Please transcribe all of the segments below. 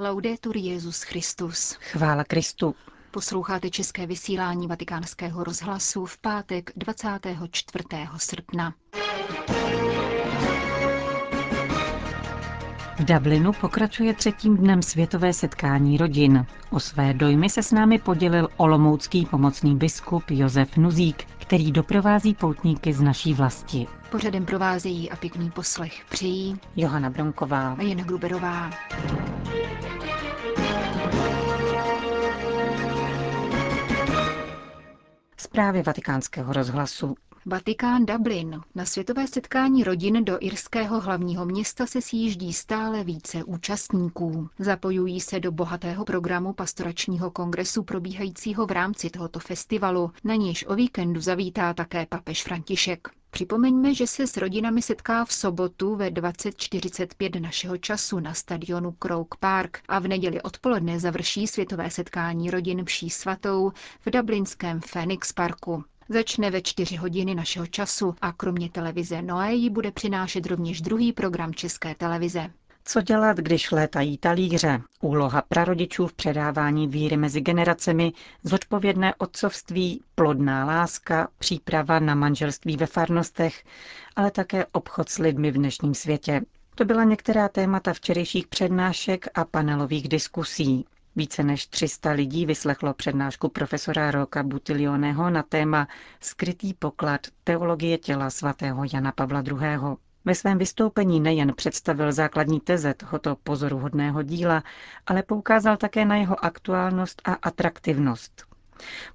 Laudetur Jezus Christus. Chvála Kristu. Posloucháte české vysílání Vatikánského rozhlasu v pátek 24. srpna. V Dublinu pokračuje třetím dnem světové setkání rodin. O své dojmy se s námi podělil olomoucký pomocný biskup Josef Nuzík, který doprovází poutníky z naší vlasti. Pořadem provázejí a pěkný poslech přijí Johana Bronková a Jana Gruberová. Zprávy vatikánského rozhlasu. Vatikán Dublin. Na světové setkání rodin do irského hlavního města se sjíždí stále více účastníků. Zapojují se do bohatého programu pastoračního kongresu probíhajícího v rámci tohoto festivalu, na nějž o víkendu zavítá také papež František. Připomeňme, že se s rodinami setká v sobotu ve 20.45 našeho času na stadionu Croke Park a v neděli odpoledne završí světové setkání rodin vší svatou v dublinském Phoenix Parku. Začne ve čtyři hodiny našeho času a kromě televize Noé ji bude přinášet rovněž druhý program České televize. Co dělat, když létají talíře? Úloha prarodičů v předávání víry mezi generacemi, zodpovědné otcovství, plodná láska, příprava na manželství ve farnostech, ale také obchod s lidmi v dnešním světě. To byla některá témata včerejších přednášek a panelových diskusí. Více než 300 lidí vyslechlo přednášku profesora Roka Butilioneho na téma Skrytý poklad teologie těla svatého Jana Pavla II. Ve svém vystoupení nejen představil základní teze tohoto pozoruhodného díla, ale poukázal také na jeho aktuálnost a atraktivnost.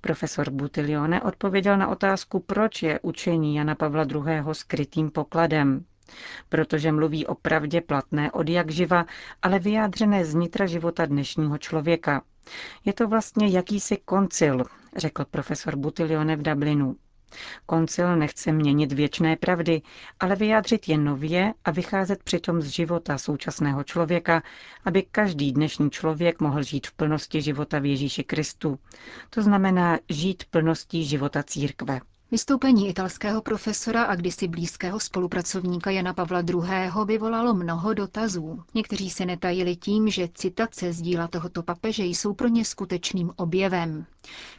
Profesor Butilione odpověděl na otázku, proč je učení Jana Pavla II. skrytým pokladem protože mluví o pravdě platné od jak živa, ale vyjádřené z nitra života dnešního člověka. Je to vlastně jakýsi koncil, řekl profesor Butilione v Dublinu. Koncil nechce měnit věčné pravdy, ale vyjádřit je nově a vycházet přitom z života současného člověka, aby každý dnešní člověk mohl žít v plnosti života v Ježíši Kristu. To znamená žít plností života církve. Vystoupení italského profesora a kdysi blízkého spolupracovníka Jana Pavla II. vyvolalo mnoho dotazů. Někteří se netajili tím, že citace z díla tohoto papeže jsou pro ně skutečným objevem.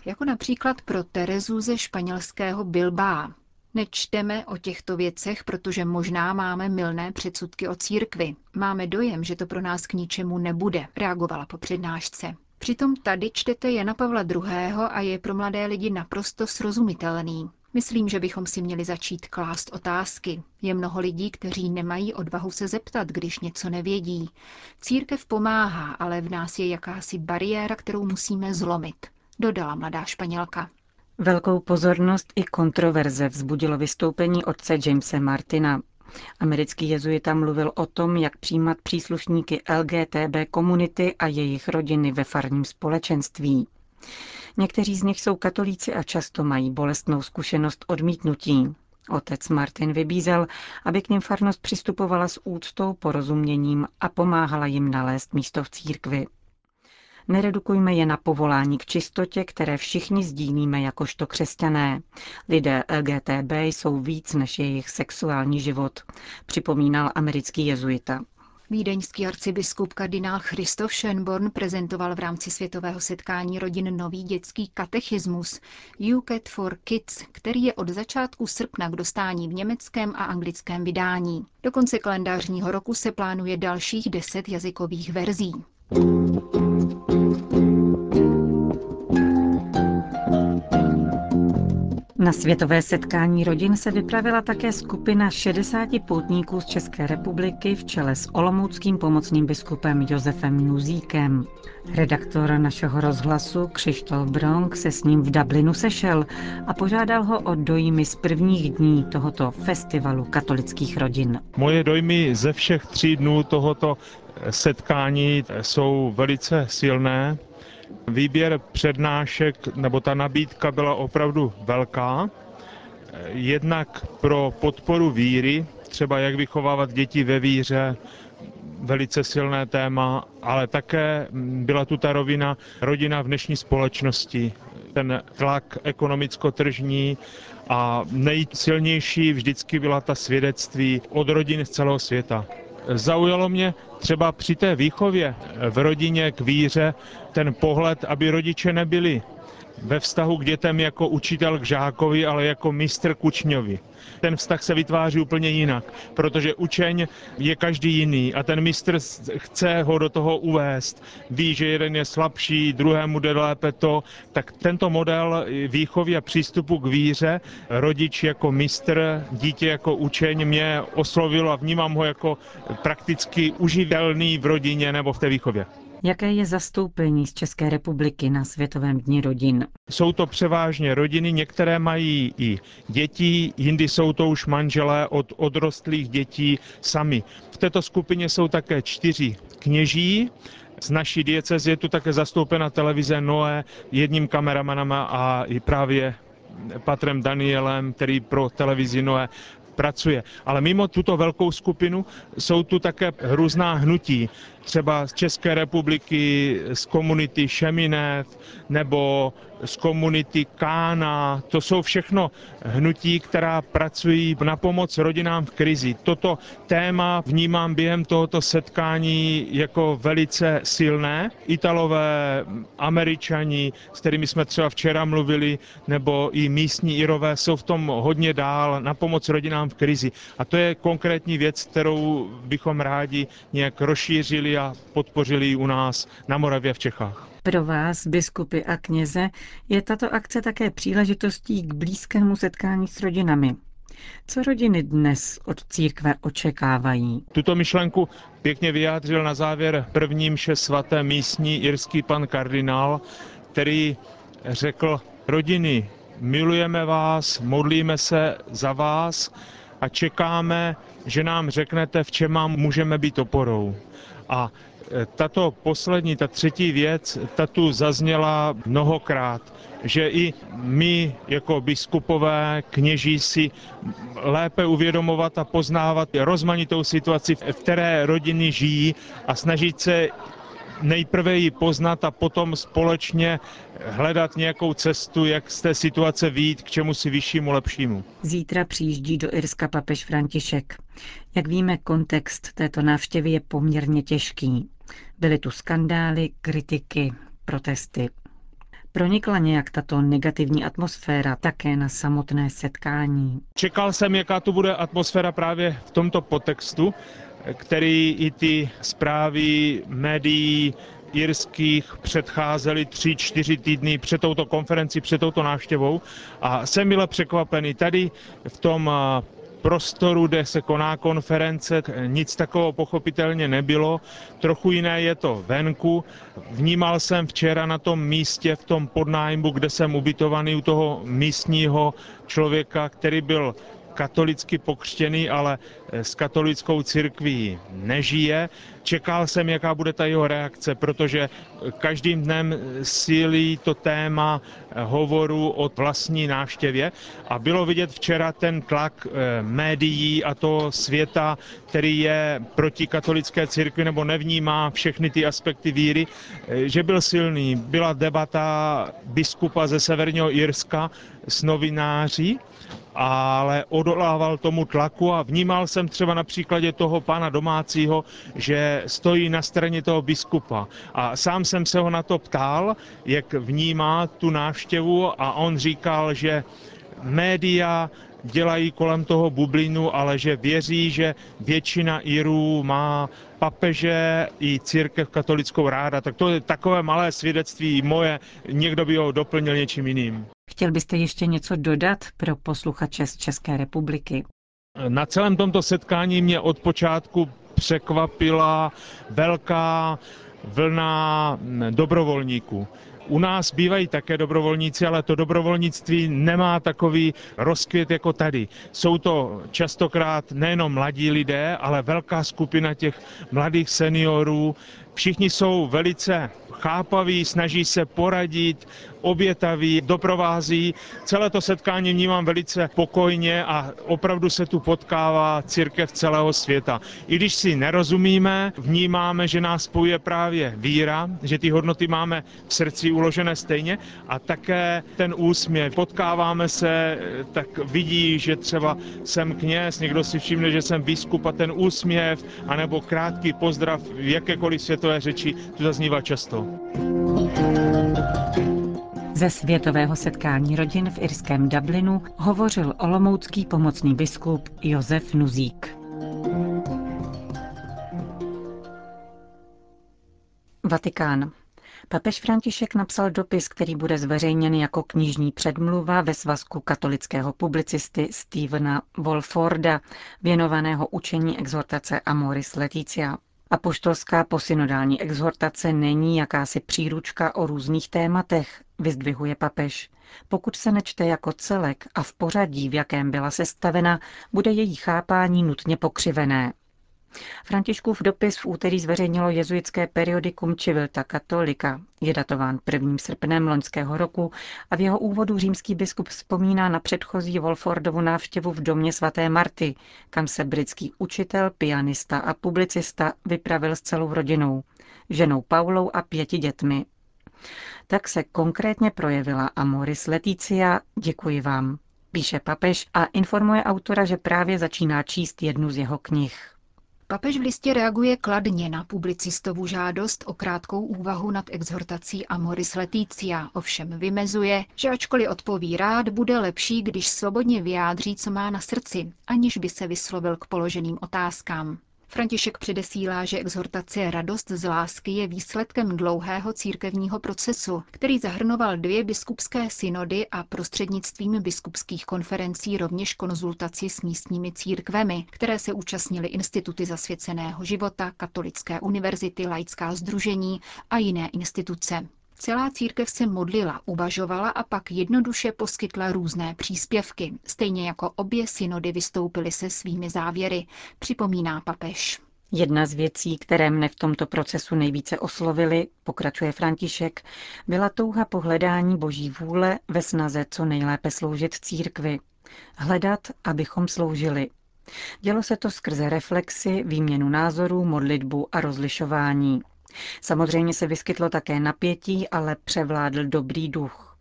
Jako například pro Terezu ze španělského Bilbá. Nečteme o těchto věcech, protože možná máme milné předsudky o církvi. Máme dojem, že to pro nás k ničemu nebude, reagovala po přednášce. Přitom tady čtete Jana Pavla II. a je pro mladé lidi naprosto srozumitelný. Myslím, že bychom si měli začít klást otázky. Je mnoho lidí, kteří nemají odvahu se zeptat, když něco nevědí. Církev pomáhá, ale v nás je jakási bariéra, kterou musíme zlomit, dodala mladá španělka. Velkou pozornost i kontroverze vzbudilo vystoupení otce Jamese Martina. Americký jezuita mluvil o tom, jak přijímat příslušníky LGTB komunity a jejich rodiny ve farním společenství. Někteří z nich jsou katolíci a často mají bolestnou zkušenost odmítnutí. Otec Martin vybízel, aby k ním farnost přistupovala s úctou, porozuměním a pomáhala jim nalézt místo v církvi. Neredukujme je na povolání k čistotě, které všichni sdílíme jakožto křesťané. Lidé LGTB jsou víc než jejich sexuální život, připomínal americký jezuita. Vídeňský arcibiskup kardinál Christoph Schönborn prezentoval v rámci světového setkání rodin nový dětský katechismus UCAT for Kids, který je od začátku srpna k dostání v německém a anglickém vydání. Do konce kalendářního roku se plánuje dalších deset jazykových verzí. Na světové setkání rodin se vypravila také skupina 60 poutníků z České republiky v čele s olomouckým pomocným biskupem Josefem Nuzíkem. Redaktor našeho rozhlasu Křištof Bronk se s ním v Dublinu sešel a požádal ho o dojmy z prvních dní tohoto festivalu katolických rodin. Moje dojmy ze všech tří dnů tohoto setkání jsou velice silné. Výběr přednášek nebo ta nabídka byla opravdu velká. Jednak pro podporu víry, třeba jak vychovávat děti ve víře, velice silné téma, ale také byla tu ta rovina rodina v dnešní společnosti, ten tlak ekonomicko-tržní a nejsilnější vždycky byla ta svědectví od rodin z celého světa. Zaujalo mě třeba při té výchově v rodině k víře ten pohled, aby rodiče nebyli ve vztahu k dětem jako učitel k žákovi, ale jako mistr k učňovi. Ten vztah se vytváří úplně jinak, protože učeň je každý jiný a ten mistr chce ho do toho uvést. Ví, že jeden je slabší, druhému jde lépe to. Tak tento model výchovy a přístupu k víře, rodič jako mistr, dítě jako učeň mě oslovilo a vnímám ho jako prakticky uživitelný v rodině nebo v té výchově. Jaké je zastoupení z České republiky na Světovém dní rodin? Jsou to převážně rodiny, některé mají i děti, jindy jsou to už manželé od odrostlých dětí sami. V této skupině jsou také čtyři kněží, z naší diecez je tu také zastoupena televize Noé jedním kameramanem a i právě Patrem Danielem, který pro televizi Noé pracuje. Ale mimo tuto velkou skupinu jsou tu také různá hnutí, třeba z České republiky, z komunity Šeminev nebo z komunity Kána. To jsou všechno hnutí, která pracují na pomoc rodinám v krizi. Toto téma vnímám během tohoto setkání jako velice silné. Italové, američani, s kterými jsme třeba včera mluvili, nebo i místní Irové jsou v tom hodně dál na pomoc rodinám v krizi. A to je konkrétní věc, kterou bychom rádi nějak rozšířili a podpořili u nás na Moravě v Čechách. Pro vás, biskupy a kněze, je tato akce také příležitostí k blízkému setkání s rodinami. Co rodiny dnes od církve očekávají? Tuto myšlenku pěkně vyjádřil na závěr prvním še svaté místní irský pan kardinál, který řekl, rodiny, milujeme vás, modlíme se za vás a čekáme, že nám řeknete, v čem mám můžeme být oporou. A tato poslední, ta třetí věc, ta tu zazněla mnohokrát, že i my jako biskupové, kněží si lépe uvědomovat a poznávat rozmanitou situaci, v které rodiny žijí a snažit se nejprve ji poznat a potom společně hledat nějakou cestu, jak z té situace výjít k čemu si vyššímu, lepšímu. Zítra přijíždí do Irska papež František. Jak víme, kontext této návštěvy je poměrně těžký. Byly tu skandály, kritiky, protesty. Pronikla nějak tato negativní atmosféra také na samotné setkání? Čekal jsem, jaká tu bude atmosféra právě v tomto potextu, který i ty zprávy médií jirských předcházely tři, čtyři týdny před touto konferenci, před touto návštěvou a jsem byl překvapený. Tady v tom prostoru, kde se koná konference, nic takového pochopitelně nebylo. Trochu jiné je to venku. Vnímal jsem včera na tom místě, v tom podnájmu, kde jsem ubytovaný u toho místního člověka, který byl katolicky pokřtěný, ale s katolickou církví nežije. Čekal jsem, jaká bude ta jeho reakce, protože každým dnem sílí to téma eh, hovoru o vlastní návštěvě a bylo vidět včera ten tlak eh, médií a to světa, který je proti katolické církvi nebo nevnímá všechny ty aspekty víry, že byl silný. Byla debata biskupa ze Severního Irska s novináři ale odolával tomu tlaku a vnímal jsem třeba na příkladě toho pána domácího, že stojí na straně toho biskupa. A sám jsem se ho na to ptal, jak vnímá tu návštěvu a on říkal, že média dělají kolem toho bublinu, ale že věří, že většina Irů má papeže i církev katolickou ráda. Tak to je takové malé svědectví moje, někdo by ho doplnil něčím jiným. Chtěl byste ještě něco dodat pro posluchače z České republiky? Na celém tomto setkání mě od počátku překvapila velká vlna dobrovolníků. U nás bývají také dobrovolníci, ale to dobrovolnictví nemá takový rozkvět jako tady. Jsou to častokrát nejenom mladí lidé, ale velká skupina těch mladých seniorů. Všichni jsou velice chápaví, snaží se poradit, obětaví, doprovází. Celé to setkání vnímám velice pokojně a opravdu se tu potkává církev celého světa. I když si nerozumíme, vnímáme, že nás spojuje právě víra, že ty hodnoty máme v srdci uložené stejně a také ten úsměv. Potkáváme se, tak vidí, že třeba jsem kněz, někdo si všimne, že jsem biskup a ten úsměv, anebo krátký pozdrav v jakékoliv světové řeči, to zaznívá často. Ze světového setkání rodin v irském Dublinu hovořil olomoucký pomocný biskup Josef Nuzík. Vatikán. Papež František napsal dopis, který bude zveřejněn jako knižní předmluva ve svazku katolického publicisty Stevena Wolforda, věnovaného učení exhortace Amoris Leticia. Apoštolská posynodální exhortace není jakási příručka o různých tématech, vyzdvihuje papež. Pokud se nečte jako celek a v pořadí, v jakém byla sestavena, bude její chápání nutně pokřivené. Františkův dopis v úterý zveřejnilo jezuitské periodikum Civilta Katolika. Je datován 1. srpnem loňského roku a v jeho úvodu římský biskup vzpomíná na předchozí Wolfordovu návštěvu v domě svaté Marty, kam se britský učitel, pianista a publicista vypravil s celou rodinou, ženou Paulou a pěti dětmi. Tak se konkrétně projevila Amoris Leticia, děkuji vám, píše papež a informuje autora, že právě začíná číst jednu z jeho knih. Papež v listě reaguje kladně na publicistovu žádost o krátkou úvahu nad exhortací Amoris Leticia, ovšem vymezuje, že ačkoliv odpoví rád, bude lepší, když svobodně vyjádří, co má na srdci, aniž by se vyslovil k položeným otázkám. František předesílá, že exhortace Radost z lásky je výsledkem dlouhého církevního procesu, který zahrnoval dvě biskupské synody a prostřednictvím biskupských konferencí rovněž konzultaci s místními církvemi, které se účastnily instituty zasvěceného života, katolické univerzity, laická združení a jiné instituce. Celá církev se modlila, uvažovala a pak jednoduše poskytla různé příspěvky, stejně jako obě synody vystoupily se svými závěry, připomíná papež. Jedna z věcí, které mne v tomto procesu nejvíce oslovily, pokračuje František, byla touha po hledání boží vůle ve snaze co nejlépe sloužit církvi. Hledat, abychom sloužili. Dělo se to skrze reflexy, výměnu názorů, modlitbu a rozlišování. Samozřejmě se vyskytlo také napětí, ale převládl dobrý duch.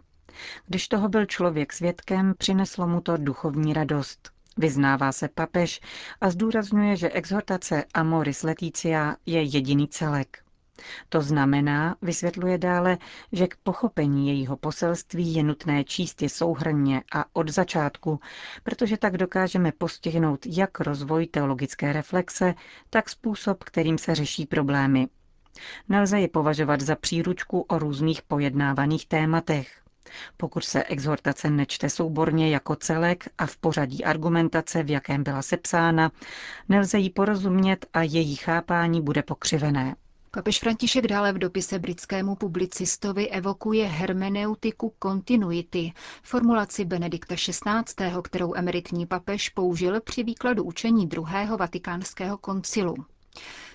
Když toho byl člověk svědkem, přineslo mu to duchovní radost. Vyznává se papež a zdůrazňuje, že exhortace Amoris Leticia je jediný celek. To znamená, vysvětluje dále, že k pochopení jejího poselství je nutné číst je souhrnně a od začátku, protože tak dokážeme postihnout jak rozvoj teologické reflexe, tak způsob, kterým se řeší problémy. Nelze ji považovat za příručku o různých pojednávaných tématech. Pokud se exhortace nečte souborně jako celek a v pořadí argumentace, v jakém byla sepsána, nelze jí porozumět a její chápání bude pokřivené. Papež František dále v dopise britskému publicistovi evokuje hermeneutiku continuity, formulaci Benedikta XVI., kterou emeritní papež použil při výkladu učení druhého vatikánského koncilu.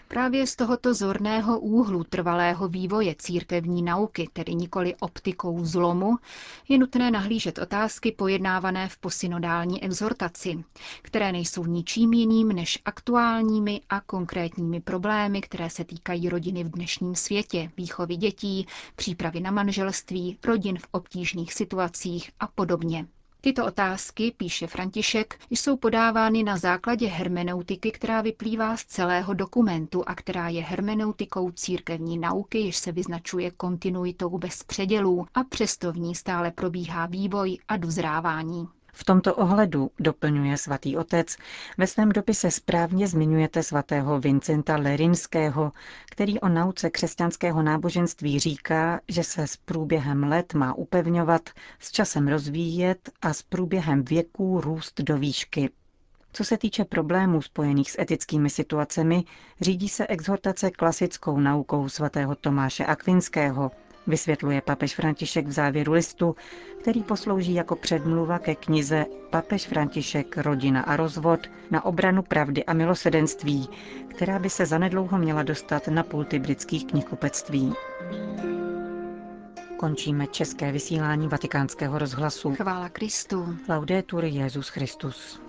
Právě z tohoto zorného úhlu trvalého vývoje církevní nauky, tedy nikoli optikou zlomu, je nutné nahlížet otázky pojednávané v posynodální exhortaci, které nejsou ničím jiným než aktuálními a konkrétními problémy, které se týkají rodiny v dnešním světě, výchovy dětí, přípravy na manželství, rodin v obtížných situacích a podobně. Tyto otázky, píše František, jsou podávány na základě hermeneutiky, která vyplývá z celého dokumentu a která je hermeneutikou církevní nauky, jež se vyznačuje kontinuitou bez předělů a přesto v ní stále probíhá vývoj a dozrávání. V tomto ohledu, doplňuje svatý otec, ve svém dopise správně zmiňujete svatého Vincenta Lerinského, který o nauce křesťanského náboženství říká, že se s průběhem let má upevňovat, s časem rozvíjet a s průběhem věků růst do výšky. Co se týče problémů spojených s etickými situacemi, řídí se exhortace klasickou naukou svatého Tomáše Akvinského – vysvětluje papež František v závěru listu, který poslouží jako předmluva ke knize Papež František Rodina a rozvod na obranu pravdy a milosedenství, která by se zanedlouho měla dostat na pulty britských knihkupectví. Končíme české vysílání vatikánského rozhlasu. Chvála Kristu. Laudetur Jezus Christus.